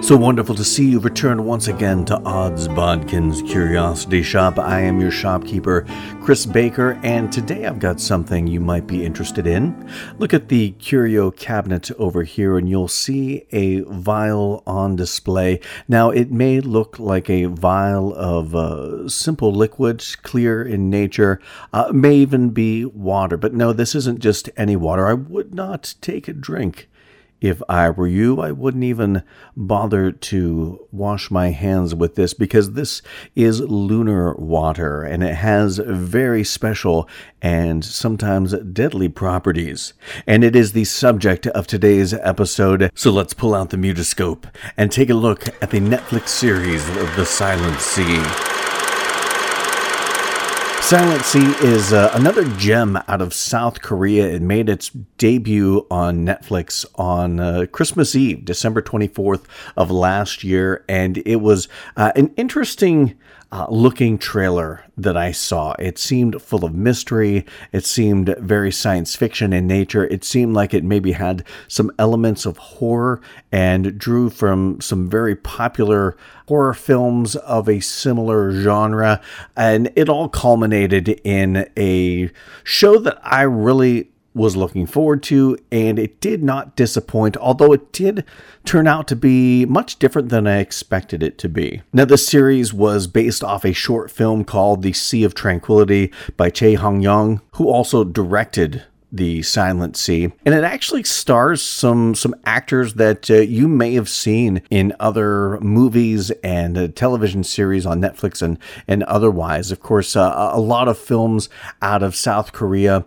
So wonderful to see you return once again to Odds Bodkin's Curiosity Shop. I am your shopkeeper, Chris Baker, and today I've got something you might be interested in. Look at the curio cabinet over here, and you'll see a vial on display. Now, it may look like a vial of uh, simple liquid, clear in nature, uh, may even be water, but no, this isn't just any water. I would not take a drink if I were you, I wouldn't even bother to wash my hands with this because this is lunar water and it has very special and sometimes deadly properties. And it is the subject of today's episode. So let's pull out the mutoscope and take a look at the Netflix series of The Silent Sea. Silent Sea is uh, another gem out of South Korea. It made its debut on Netflix on uh, Christmas Eve, December 24th of last year, and it was uh, an interesting uh, looking trailer that I saw. It seemed full of mystery. It seemed very science fiction in nature. It seemed like it maybe had some elements of horror and drew from some very popular horror films of a similar genre. And it all culminated in a show that I really was looking forward to, and it did not disappoint, although it did turn out to be much different than I expected it to be. Now, the series was based off a short film called The Sea of Tranquility by Chae Hong Young, who also directed the Silent Sea, and it actually stars some some actors that uh, you may have seen in other movies and uh, television series on Netflix and and otherwise. Of course, uh, a lot of films out of South Korea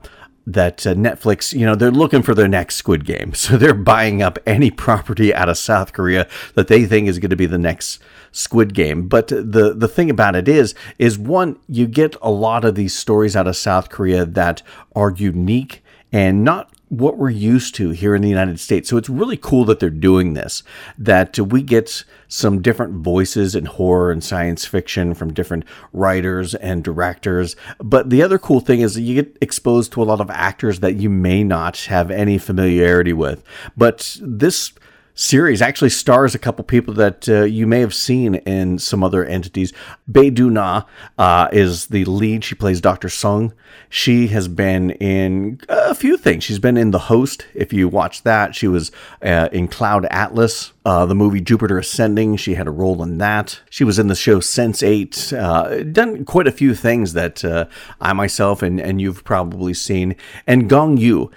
that uh, Netflix, you know, they're looking for their next Squid Game. So they're buying up any property out of South Korea that they think is going to be the next Squid Game. But the the thing about it is is one you get a lot of these stories out of South Korea that are unique and not what we're used to here in the United States. So it's really cool that they're doing this, that we get some different voices in horror and science fiction from different writers and directors. But the other cool thing is you get exposed to a lot of actors that you may not have any familiarity with. But this series actually stars a couple people that uh, you may have seen in some other entities. Bae Doona uh, is the lead. She plays Dr. Sung. She has been in a few things. She's been in The Host. If you watch that, she was uh, in Cloud Atlas. Uh, the movie Jupiter Ascending, she had a role in that. She was in the show Sense8. Uh, done quite a few things that uh, I myself and, and you've probably seen. And Gong Yoo,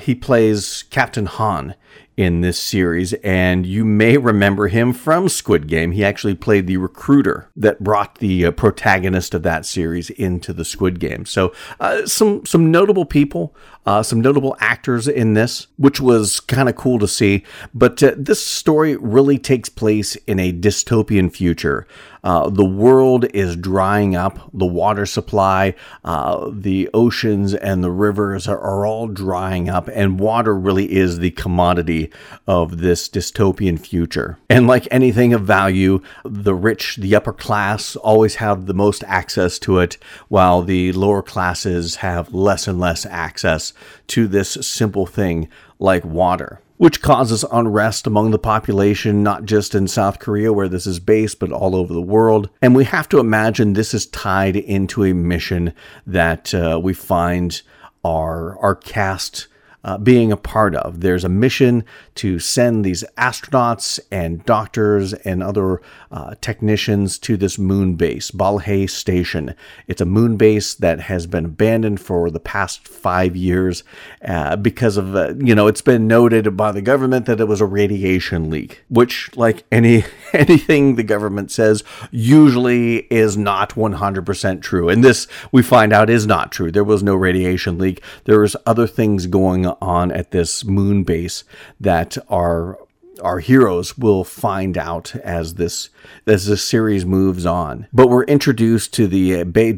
he plays Captain Han in this series, and you may remember him from Squid Game. He actually played the recruiter that brought the uh, protagonist of that series into the Squid Game. So, uh, some some notable people, uh, some notable actors in this, which was kind of cool to see. But uh, this story really takes place in a dystopian future. Uh, the world is drying up. The water supply, uh, the oceans, and the rivers are, are, all drying up, and water really is the commodity of this dystopian future. And like anything of value, the rich, the upper class, always have the most access to it, while the lower classes have less and less access to this simple thing like water which causes unrest among the population, not just in South Korea where this is based, but all over the world. And we have to imagine this is tied into a mission that uh, we find our, our cast uh, being a part of. There's a mission to send these astronauts and doctors and other uh, technicians to this moon base, Balhae Station. It's a moon base that has been abandoned for the past five years uh, because of, uh, you know, it's been noted by the government that it was a radiation leak, which, like any anything the government says, usually is not 100% true. And this, we find out, is not true. There was no radiation leak. There was other things going on at this moon base that our our heroes will find out as this as the series moves on. But we're introduced to the Bae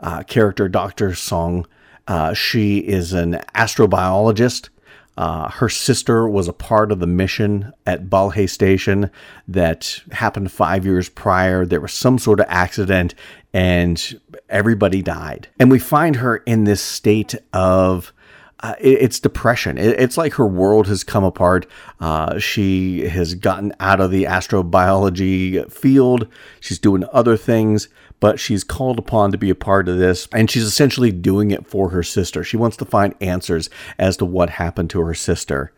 uh, character, Doctor Song, Uh, she is an astrobiologist. Uh, her sister was a part of the mission at Balhae Station that happened five years prior. There was some sort of accident and everybody died. And we find her in this state of uh, it's depression. it's like her world has come apart. Uh, she has gotten out of the astrobiology field. She's doing other things, but she's called upon to be a part of this, and she's essentially doing it for her sister. She wants to find answers as to what happened to her sister.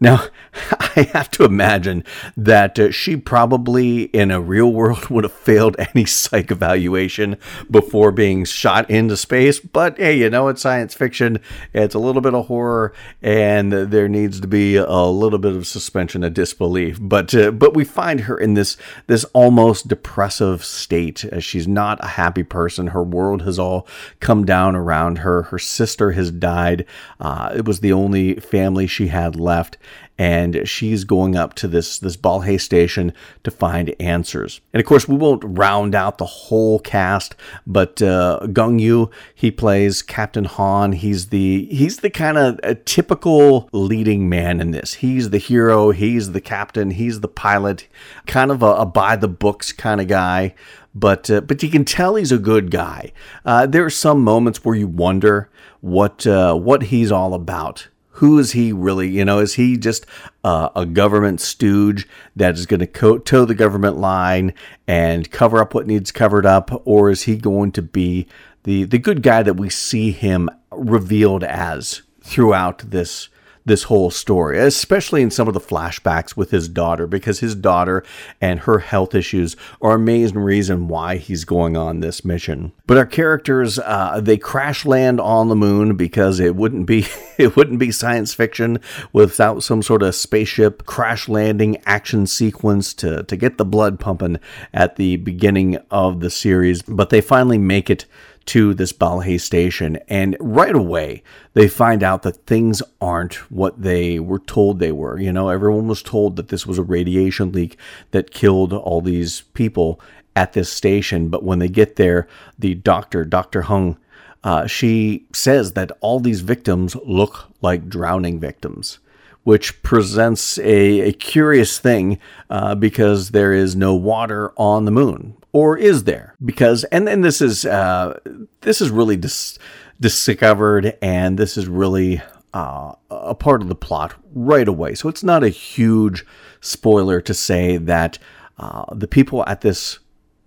Now, I have to imagine that uh, she probably in a real world would have failed any psych evaluation before being shot into space. But hey, you know, it's science fiction. It's a little bit of horror, and there needs to be a little bit of suspension of disbelief. But uh, but we find her in this this almost depressive state. Uh, she's not a happy person. Her world has all come down around her. Her sister has died. Uh, it was the only family she had left and she's going up to this this Balhae station to find answers. And of course, we won't round out the whole cast, but uh, Gong Yoo he plays Captain Han. He's the he's the kind of typical leading man in this. He's the hero. He's the captain. He's the pilot. Kind of a, a by the books kind of guy but uh, but you can tell he's a good guy. Uh, there are some moments where you wonder what uh, what he's all about who is he really? You know, is he just uh, a government stooge that is going to co- toe the government line and cover up what needs covered up, or is he going to be the the good guy that we see him revealed as throughout this this whole story, especially in some of the flashbacks with his daughter, because his daughter and her health issues are a main reason why he's going on this mission. But our characters, uh, they crash land on the moon because it wouldn't be it wouldn't be science fiction without some sort of spaceship crash landing action sequence to to get the blood pumping at the beginning of the series. But they finally make it to this Balhae station, and right away they find out that things aren't what they were told they were. You know, everyone was told that this was a radiation leak that killed all these people at this station, but when they get there, the doctor, Dr. Hung, uh, she says that all these victims look like drowning victims which presents a, a curious thing uh, because there is no water on the moon or is there? Because and then this is uh, this is really dis- discovered, and this is really uh, a part of the plot right away. So it's not a huge spoiler to say that uh, the people at this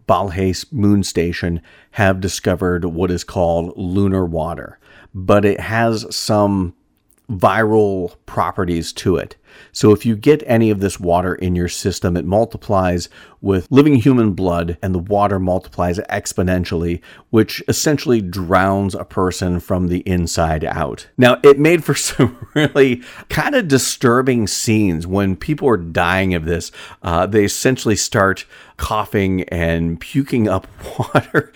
Balhae moon station have discovered what is called lunar water, but it has some viral properties to it. So if you get any of this water in your system, it multiplies with living human blood and the water multiplies exponentially, which essentially drowns a person from the inside out. Now, it made for some really kind of disturbing scenes when people are dying of this. Uh, they essentially start coughing and puking up water.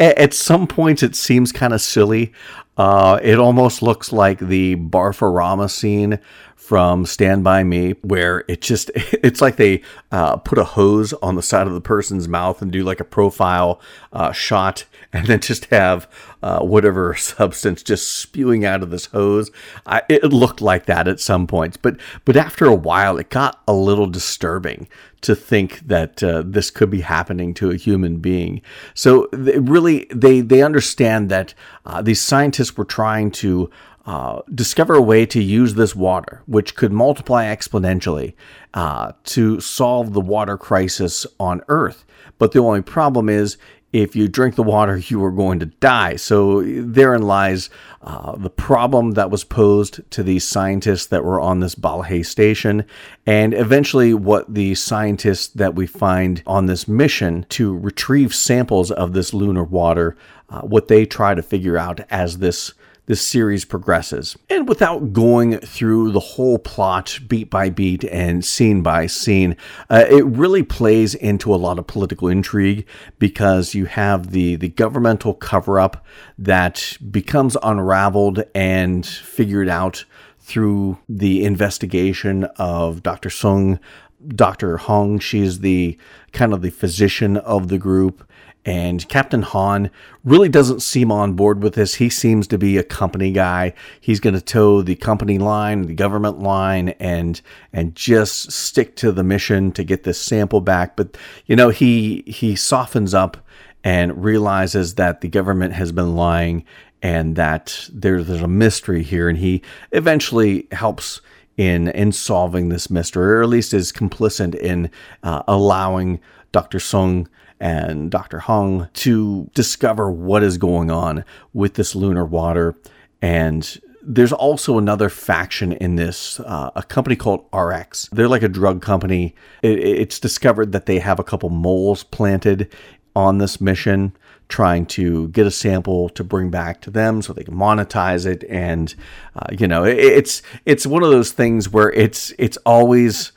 At some points, it seems kind of silly. Uh, it almost looks like the Barfarama scene from Stand By Me, where it just, it's like they uh, put a hose on the side of the person's mouth and do like a profile uh, shot and then just have uh, whatever substance just spewing out of this hose. I, it looked like that at some points, but, but after a while, it got a little disturbing to think that uh, this could be happening to a human being. So they really, they they understand that uh, these scientists were trying to uh, discover a way to use this water, which could multiply exponentially, uh, to solve the water crisis on Earth. But the only problem is if you drink the water, you are going to die. So therein lies uh, the problem that was posed to these scientists that were on this Balhae station, and eventually what the scientists that we find on this mission to retrieve samples of this lunar water, uh, what they try to figure out as this this series progresses. And without going through the whole plot beat by beat and scene by scene, uh, it really plays into a lot of political intrigue because you have the, the governmental cover up that becomes unraveled and figured out through the investigation of Dr. Sung Dr. Hong, she's the kind of the physician of the group. And Captain Han really doesn't seem on board with this. He seems to be a company guy. He's going to toe the company line, the government line, and and just stick to the mission to get this sample back. But you know, he he softens up and realizes that the government has been lying and that there's there's a mystery here. And he eventually helps in in solving this mystery, or at least is complicit in uh, allowing Dr. Sung and Dr. Hong to discover what is going on with this lunar water. And there's also another faction in this, uh, a company called RX. They're like a drug company. It, it's discovered that they have a couple moles planted on this mission trying to get a sample to bring back to them so they can monetize it and uh, you know it, it's it's one of those things where it's it's always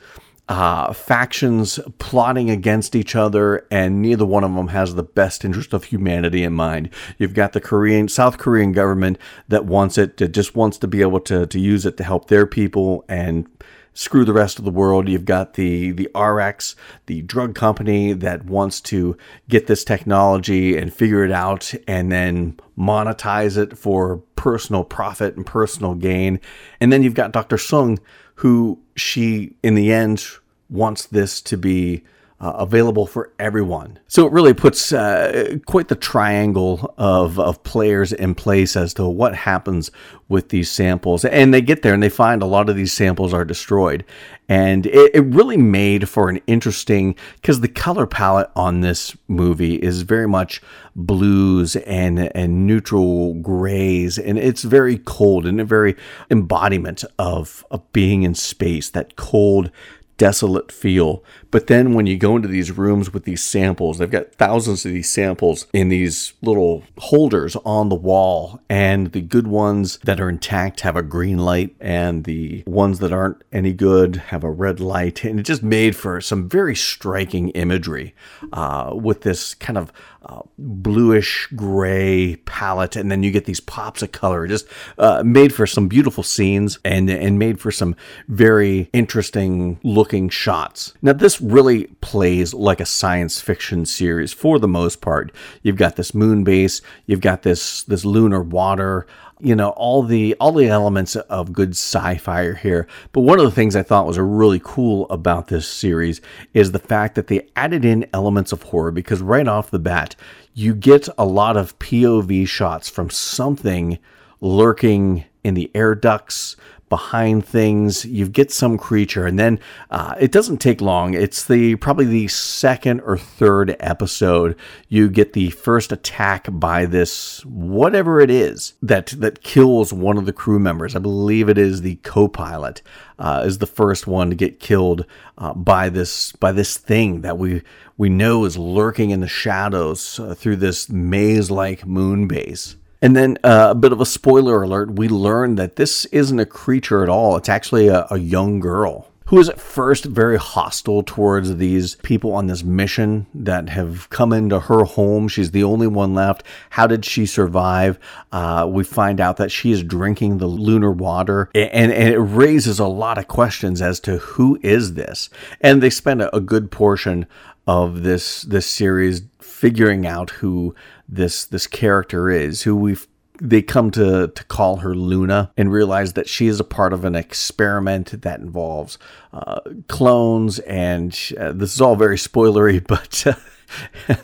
uh, factions plotting against each other, and neither one of them has the best interest of humanity in mind. You've got the Korean, South Korean government that wants it, that just wants to be able to, to use it to help their people and screw the rest of the world. You've got the the RX, the drug company that wants to get this technology and figure it out and then monetize it for personal profit and personal gain. And then you've got Dr. Sung who she in the end wants this to be uh, available for everyone. So it really puts uh, quite the triangle of, of players in place as to what happens with these samples. And they get there and they find a lot of these samples are destroyed. And it, it really made for an interesting, because the color palette on this movie is very much blues and, and neutral grays. And it's very cold and a very embodiment of, of being in space, that cold, desolate feel. But then when you go into these rooms with these samples, they've got thousands of these samples in these little holders on the wall. And the good ones that are intact have a green light, and the ones that aren't any good have a red light. And it just made for some very striking imagery uh, with this kind of uh, bluish gray palette, and then you get these pops of color. Just uh, made for some beautiful scenes and and made for some very interesting looking shots. Now this really plays like a science fiction series for the most part. You've got this moon base, you've got this this lunar water you know all the all the elements of good sci-fi are here. But one of the things i thought was really cool about this series is the fact that they added in elements of horror because right off the bat you get a lot of pov shots from something lurking in the air ducts behind things. You get some creature, and then uh, it doesn't take long. It's the probably the second or third episode. You get the first attack by this whatever it is that that kills one of the crew members. I believe it is the co-pilot. Uh, is the first one to get killed uh, by this by this thing that we we know is lurking in the shadows uh, through this maze-like moon base. And then uh, a bit of a spoiler alert we learn that this isn't a creature at all. It's actually a, a young girl who is at first very hostile towards these people on this mission that have come into her home. She's the only one left. How did she survive? Uh, we find out that she is drinking the lunar water, and, and it raises a lot of questions as to who is this. And they spend a, a good portion of this this series figuring out who this this character is, who we've they come to to call her Luna and realize that she is a part of an experiment that involves uh, clones and uh, this is all very spoilery, but. Uh,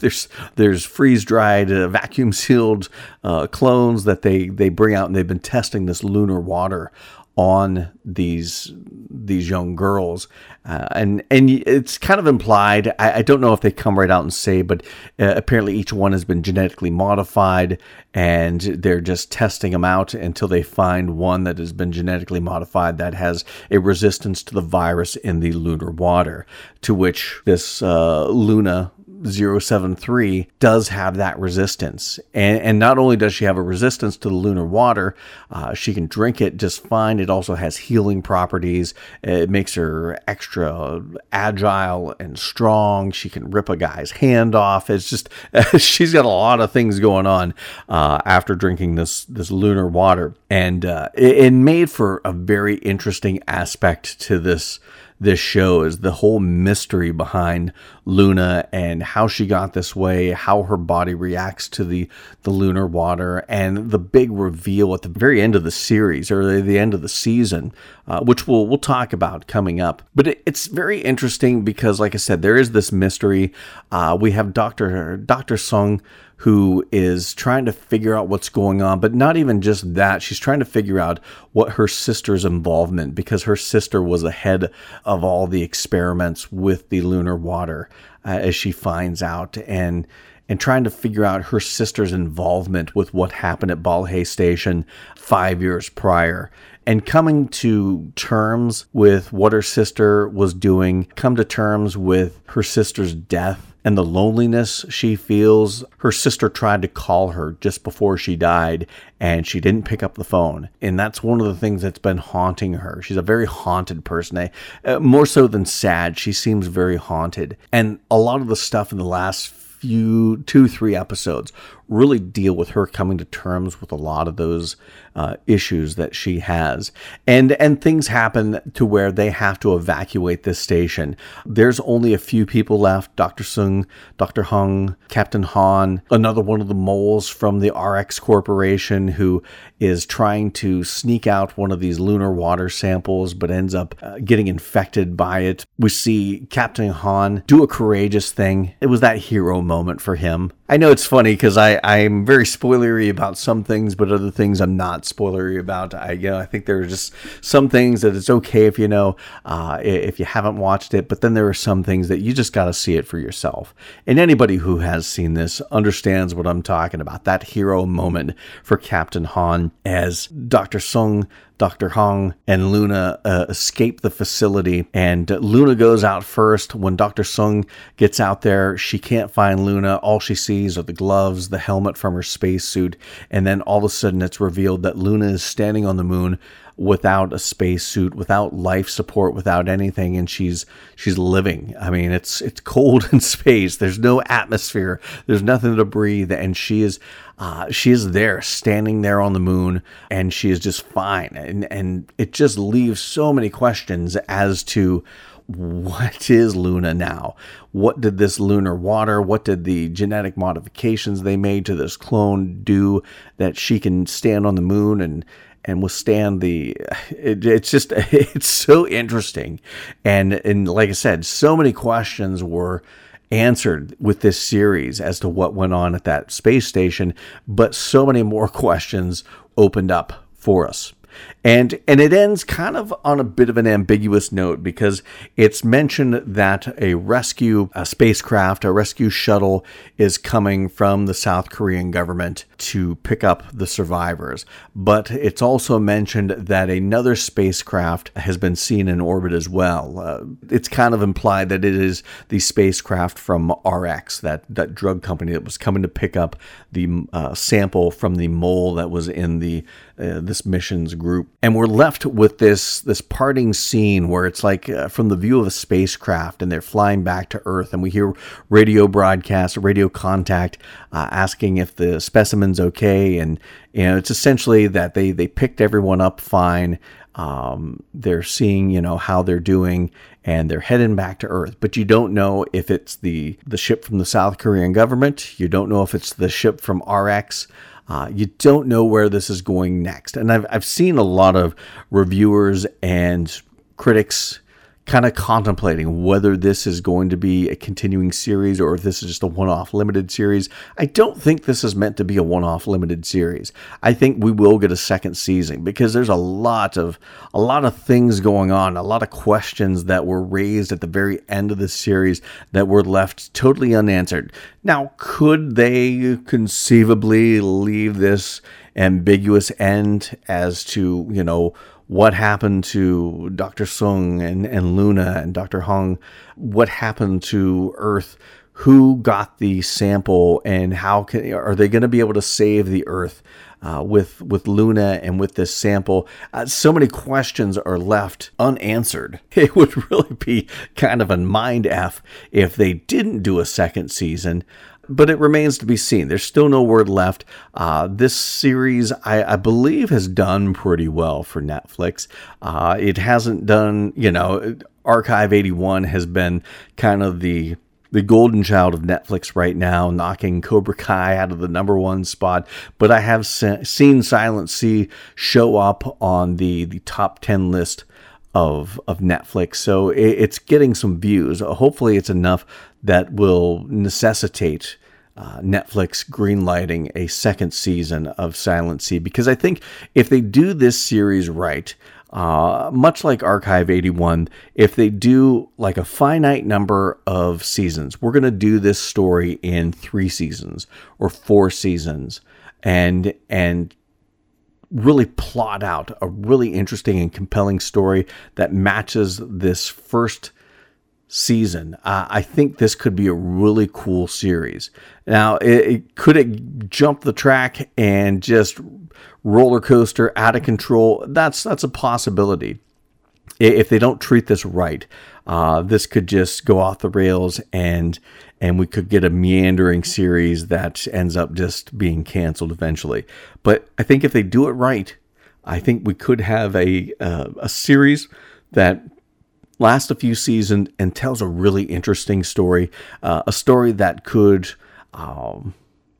there's there's freeze dried, uh, vacuum sealed uh, clones that they they bring out, and they've been testing this lunar water on these these young girls, uh, and and it's kind of implied. I, I, don't know if they come right out and say, but uh, apparently each one has been genetically modified, and they're just testing them out until they find one that has been genetically modified that has a resistance to the virus in the lunar water. To which this uh, Luna 073 does have that resistance. And, and not only does she have a resistance to the lunar water, uh, she can drink it just fine. It also has healing properties. It makes her extra agile and strong. She can rip a guy's hand off. It's just, she's got a lot of things going on uh, after drinking this, this lunar water. And uh, it, it made for a very interesting aspect to this this show is the whole mystery behind Luna and how she got this way, how her body reacts to the the lunar water, and the big reveal at the very end of the series or the end of the season, uh, which we'll we'll talk about coming up. But it, it's very interesting because, like I said, there is this mystery. Uh, we have Doctor Doctor Sung who is trying to figure out what's going on, but not even just that. She's trying to figure out what her sister's involvement because her sister was ahead of all the experiments with the lunar water uh, as she finds out and and trying to figure out her sister's involvement with what happened at Balhae Station 5 years prior and coming to terms with what her sister was doing, come to terms with her sister's death and the loneliness she feels. Her sister tried to call her just before she died, and she didn't pick up the phone. And that's one of the things that's been haunting her. She's a very haunted person. Uh, more so than sad, she seems very haunted. And a lot of the stuff in the last few, two, three episodes really deal with her coming to terms with a lot of those uh, issues that she has. And and things happen to where they have to evacuate this station. There's only a few people left: Dr. Sung, Dr. Hung, Captain Han, another one of the moles from the RX Corporation who is trying to sneak out one of these lunar water samples, but ends up uh, getting infected by it. We see Captain Han do a courageous thing. It was that hero moment for him. I know it's funny because I I'm very spoilery about some things, but other things I'm not spoilery about. I you know I think there are just some things that it's okay if you know uh, if you haven't watched it, but then there are some things that you just got to see it for yourself. And anybody who has seen this understands what I'm talking about. That hero moment for Captain Han as Dr. Sung Dr. Hong and Luna uh, escape the facility, and Luna goes out first. When Dr. Sung gets out there, she can't find Luna. All she sees are the gloves, the helmet from her spacesuit, and then all of a sudden it's revealed that Luna is standing on the moon without a spacesuit, without life support, without anything, and she's she's living. I mean, it's it's cold in space. There's no atmosphere. There's nothing to breathe, and she is uh, she is there, standing there on the moon, and she is just fine. And and it just leaves so many questions as to what is Luna now? What did this lunar water, what did the genetic modifications they made to this clone do that she can stand on the moon and and withstand the it, it's just it's so interesting and and like i said so many questions were answered with this series as to what went on at that space station, but so many more questions opened up for us. And and it ends kind of on a bit of an ambiguous note because it's mentioned that a rescue a spacecraft, a rescue shuttle is coming from the South Korean government to pick up the survivors. But it's also mentioned that another spacecraft has been seen in orbit as well. Uh, it's kind of implied that it is the spacecraft from RX, that that drug company that was coming to pick up the uh, sample from the mole that was in the uh, this mission's group and we're left with this this parting scene where it's like uh, from the view of a spacecraft and they're flying back to earth and we hear radio broadcast radio contact uh, asking if the specimen's okay. And you know it's essentially that they they picked everyone up fine. Um, they're seeing you know how they're doing and they're heading back to earth. But you don't know if it's the the ship from the south korean government. You don't know if it's the ship from rx uh, you don't know where this is going next. And I've, I've seen a lot of reviewers and critics kind of contemplating whether this is going to be a continuing series or if this is just a one off limited series. I don't think this is meant to be a one off limited series. I think we will get a second season because there's a lot of a lot of things going on, a lot of questions that were raised at the very end of the series that were left totally unanswered. Now, could they conceivably leave this ambiguous end as to, you know, what happened to Dr. Sung and, and Luna and Dr. Hong, what happened to Earth, who got the sample, and how can are they going to be able to save the Earth uh, with with Luna and with this sample? Uh, so many questions are left unanswered. It would really be kind of a mind f if they didn't do a second season. but it remains to be seen. There's still no word left. Uh, this series, I, I, believe, has done pretty well for Netflix. Uh, it hasn't done, you know, Archive 81 has been kind of the the golden child of Netflix right now, knocking Cobra Kai out of the number one spot. But I have se- seen Silent Sea show up on the the top ten list of of Netflix, so it, it's getting some views. Hopefully, it's enough that will necessitate. Uh, Netflix greenlighting a second season of Silent Sea because I think if they do this series right, uh, much like Archive 81, if they do like a finite number of seasons, we're going to do this story in three seasons or four seasons, and and really plot out a really interesting and compelling story that matches this first season. Uh, I think this could be a really cool series. Now, it, it, could it jump the track and just roller coaster out of control? That's that's a possibility. If they don't treat this right, uh, this could just go off the rails and and we could get a meandering series that ends up just being canceled eventually. But I think if they do it right, I think we could have a uh, a series that lasts a few seasons and tells a really interesting story, uh, a story that could. Um,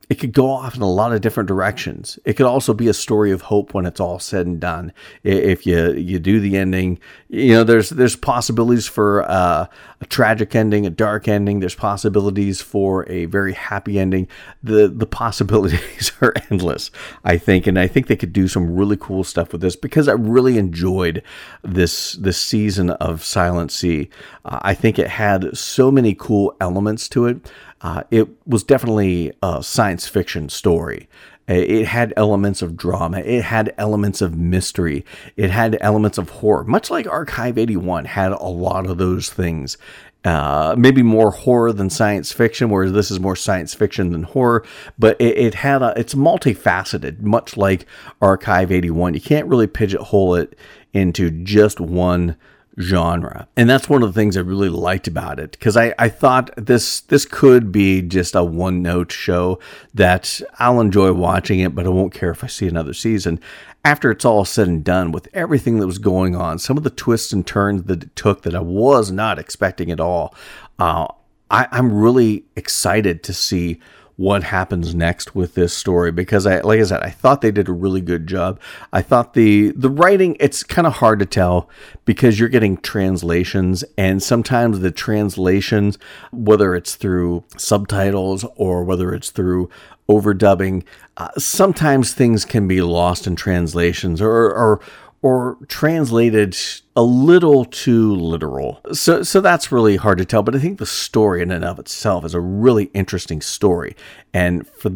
it could go off in a lot of different directions. It could also be a story of hope when it's all said and done. If you you do the ending, you know there's there's possibilities for uh, a tragic ending, a dark ending. There's possibilities for a very happy ending. The the possibilities are endless. I think, and I think they could do some really cool stuff with this because I really enjoyed this this season of Silent Sea. Uh, I think it had so many cool elements to it. Uh, it was definitely a science fiction story. It had elements of drama. It had elements of mystery. It had elements of horror, much like Archive 81 had a lot of those things. Uh, maybe more horror than science fiction, whereas this is more science fiction than horror. But it, it had a, it's multifaceted, much like Archive 81. You can't really pigeonhole it into just one genre. And that's one of the things I really liked about it because I, I thought this this could be just a one note show that I'll enjoy watching it, but I won't care if I see another season. After it's all said and done, with everything that was going on, some of the twists and turns that it took that I was not expecting at all, uh, I, I'm really excited to see what happens next with this story because I like I said I thought they did a really good job. I thought the the writing it's kind of hard to tell because you're getting translations and sometimes the translations whether it's through subtitles or whether it's through overdubbing uh, sometimes things can be lost in translations or or or translated a little too literal. So so that's really hard to tell, but I think the story in and of itself is a really interesting story. And for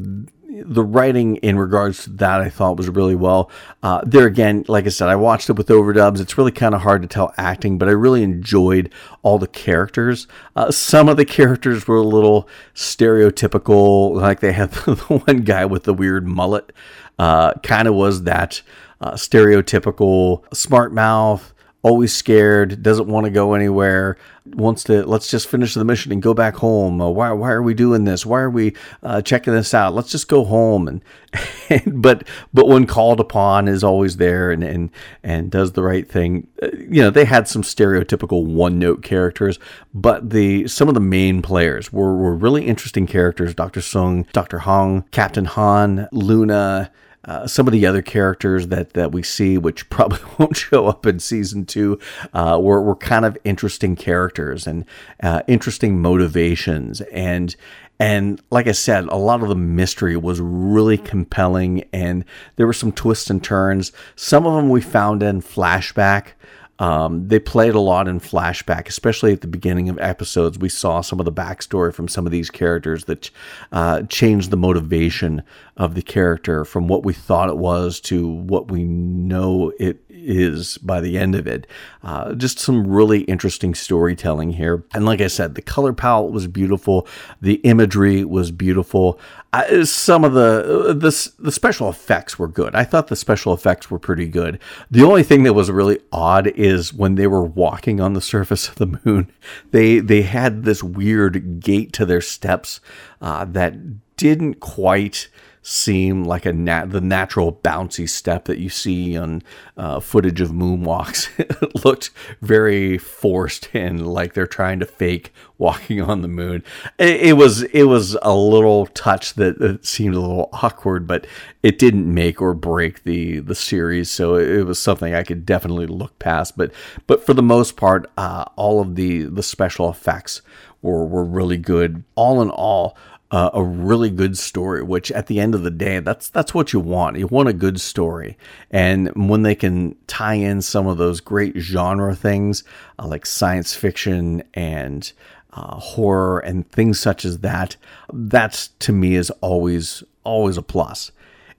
the writing in regards to that I thought was really well. Uh, there again, like I said, I watched it with overdubs. It's really kind of hard to tell acting, but I really enjoyed all the characters. Uh, some of the characters were a little stereotypical, like they had the one guy with the weird mullet. Uh, kind of was that uh, stereotypical smart mouth, always scared, doesn't want to go anywhere, wants to let's just finish the mission and go back home. Uh, why why are we doing this? Why are we uh, checking this out? Let's just go home and, and, but but when called upon is always there and and and does the right thing. Uh, you know, they had some stereotypical one note characters, but the some of the main players were were really interesting characters. Dr. Sung, Dr. Hong, Captain Han, Luna, uh, some of the other characters that, that we see, which probably won't show up in season two, uh, were, were kind of interesting characters and uh, interesting motivations. And, and like I said, a lot of the mystery was really compelling and there were some twists and turns. Some of them we found in flashback. Um, they played a lot in flashback, especially at the beginning of episodes. We saw some of the backstory from some of these characters that uh, changed the motivation of the character from what we thought it was to what we know it is by the end of it. Uh, just some really interesting storytelling here. And like I said, the color palette was beautiful, the imagery was beautiful. Uh, some of the, the the special effects were good. I thought the special effects were pretty good. The only thing that was really odd is when they were walking on the surface of the moon, they they had this weird gait to their steps uh, that didn't quite seem like a nat- the natural bouncy step that you see on uh, footage of moonwalks. it looked very forced and like they're trying to fake walking on the moon. It, it was it was a little touch that, that, seemed a little awkward, but it didn't make or break the the series. So it, it was something I could definitely look past. But but for the most part, uh, all of the the special effects were were really good. All in all uh, a really good story, which at the end of the day, that's that's what you want. You want a good story, and when they can tie in some of those great genre things uh, like science fiction and uh, horror and things such as that, that's to me is always always a plus.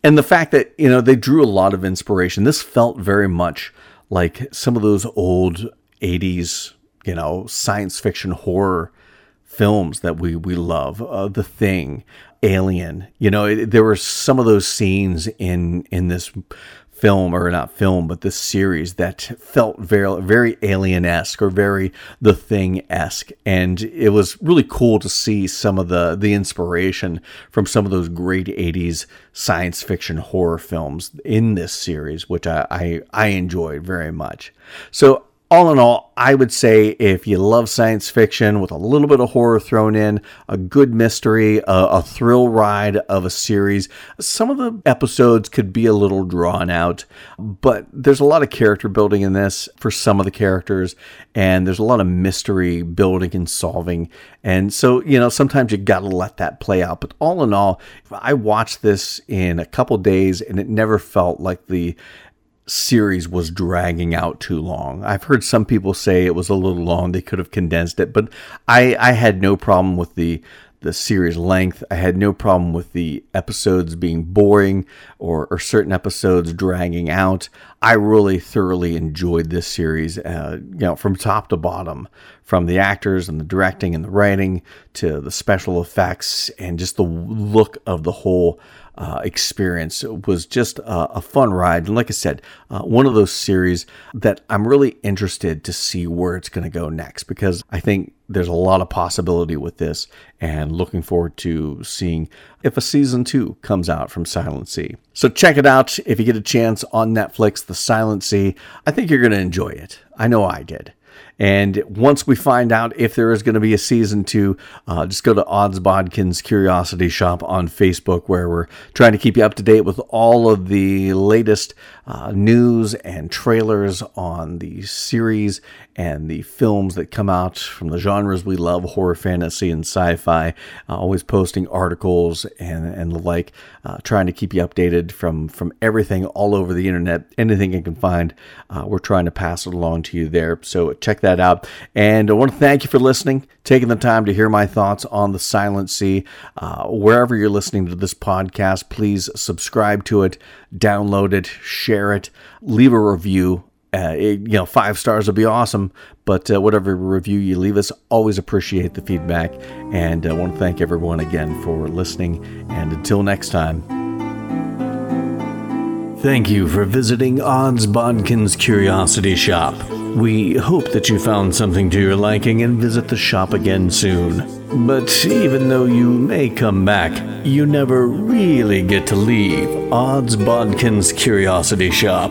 And the fact that you know they drew a lot of inspiration. This felt very much like some of those old '80s, you know, science fiction horror films that we we love, uh, The Thing, Alien. You know, it, there were some of those scenes in in this film or not film, but this series that felt very very alien esque or very The Thing esque, and it was really cool to see some of the the inspiration from some of those great '80s science fiction horror films in this series, which I I, I enjoyed very much. So all in all, I would say if you love science fiction with a little bit of horror thrown in, a good mystery, a, a, thrill ride of a series, some of the episodes could be a little drawn out, but there's a lot of character building in this for some of the characters, and there's a lot of mystery building and solving. And so, you know, sometimes you got to let that play out. But all in all, I watched this in a couple days and it never felt like the series was dragging out too long. I've heard some people say it was a little long. They could have condensed it, but I, I had no problem with the the series length. I had no problem with the episodes being boring or, or certain episodes dragging out. I really thoroughly enjoyed this series, uh, you know, from top to bottom, from the actors and the directing and the writing to the special effects and just the look of the whole uh, experience. It was just a, a, fun ride. And like I said, uh, one of those series that I'm really interested to see where it's going to go next because I think there's a lot of possibility with this and looking forward to seeing if a season two comes out from Silent Sea. So check it out if you get a chance on Netflix, The Silent Sea. I think you're going to enjoy it. I know I did. And once we find out if there is going to be a season two, uh, just go to Odds Bodkin's Curiosity Shop on Facebook, where we're trying to keep you up to date with all of the latest uh, news and trailers on the series and the films that come out from the genres we love horror, fantasy, and sci fi. Uh, always posting articles and, and the like, uh, trying to keep you updated from, from everything all over the internet. Anything you can find, uh, we're trying to pass it along to you there. So check that out. And I want to thank you for listening, taking the time to hear my thoughts on the Silent Sea. Uh, wherever you're listening to this podcast, please subscribe to it, download it, share it, leave a review uh, it, you know, five stars would be awesome. But uh, whatever review you leave us, always appreciate the feedback. And I want to thank everyone again for listening. And until next time. Thank you for visiting Odds Bodkin's Curiosity Shop. We hope that you found something to your liking and visit the shop again soon. But even though you may come back, you never really get to leave Odds Bodkin's Curiosity Shop.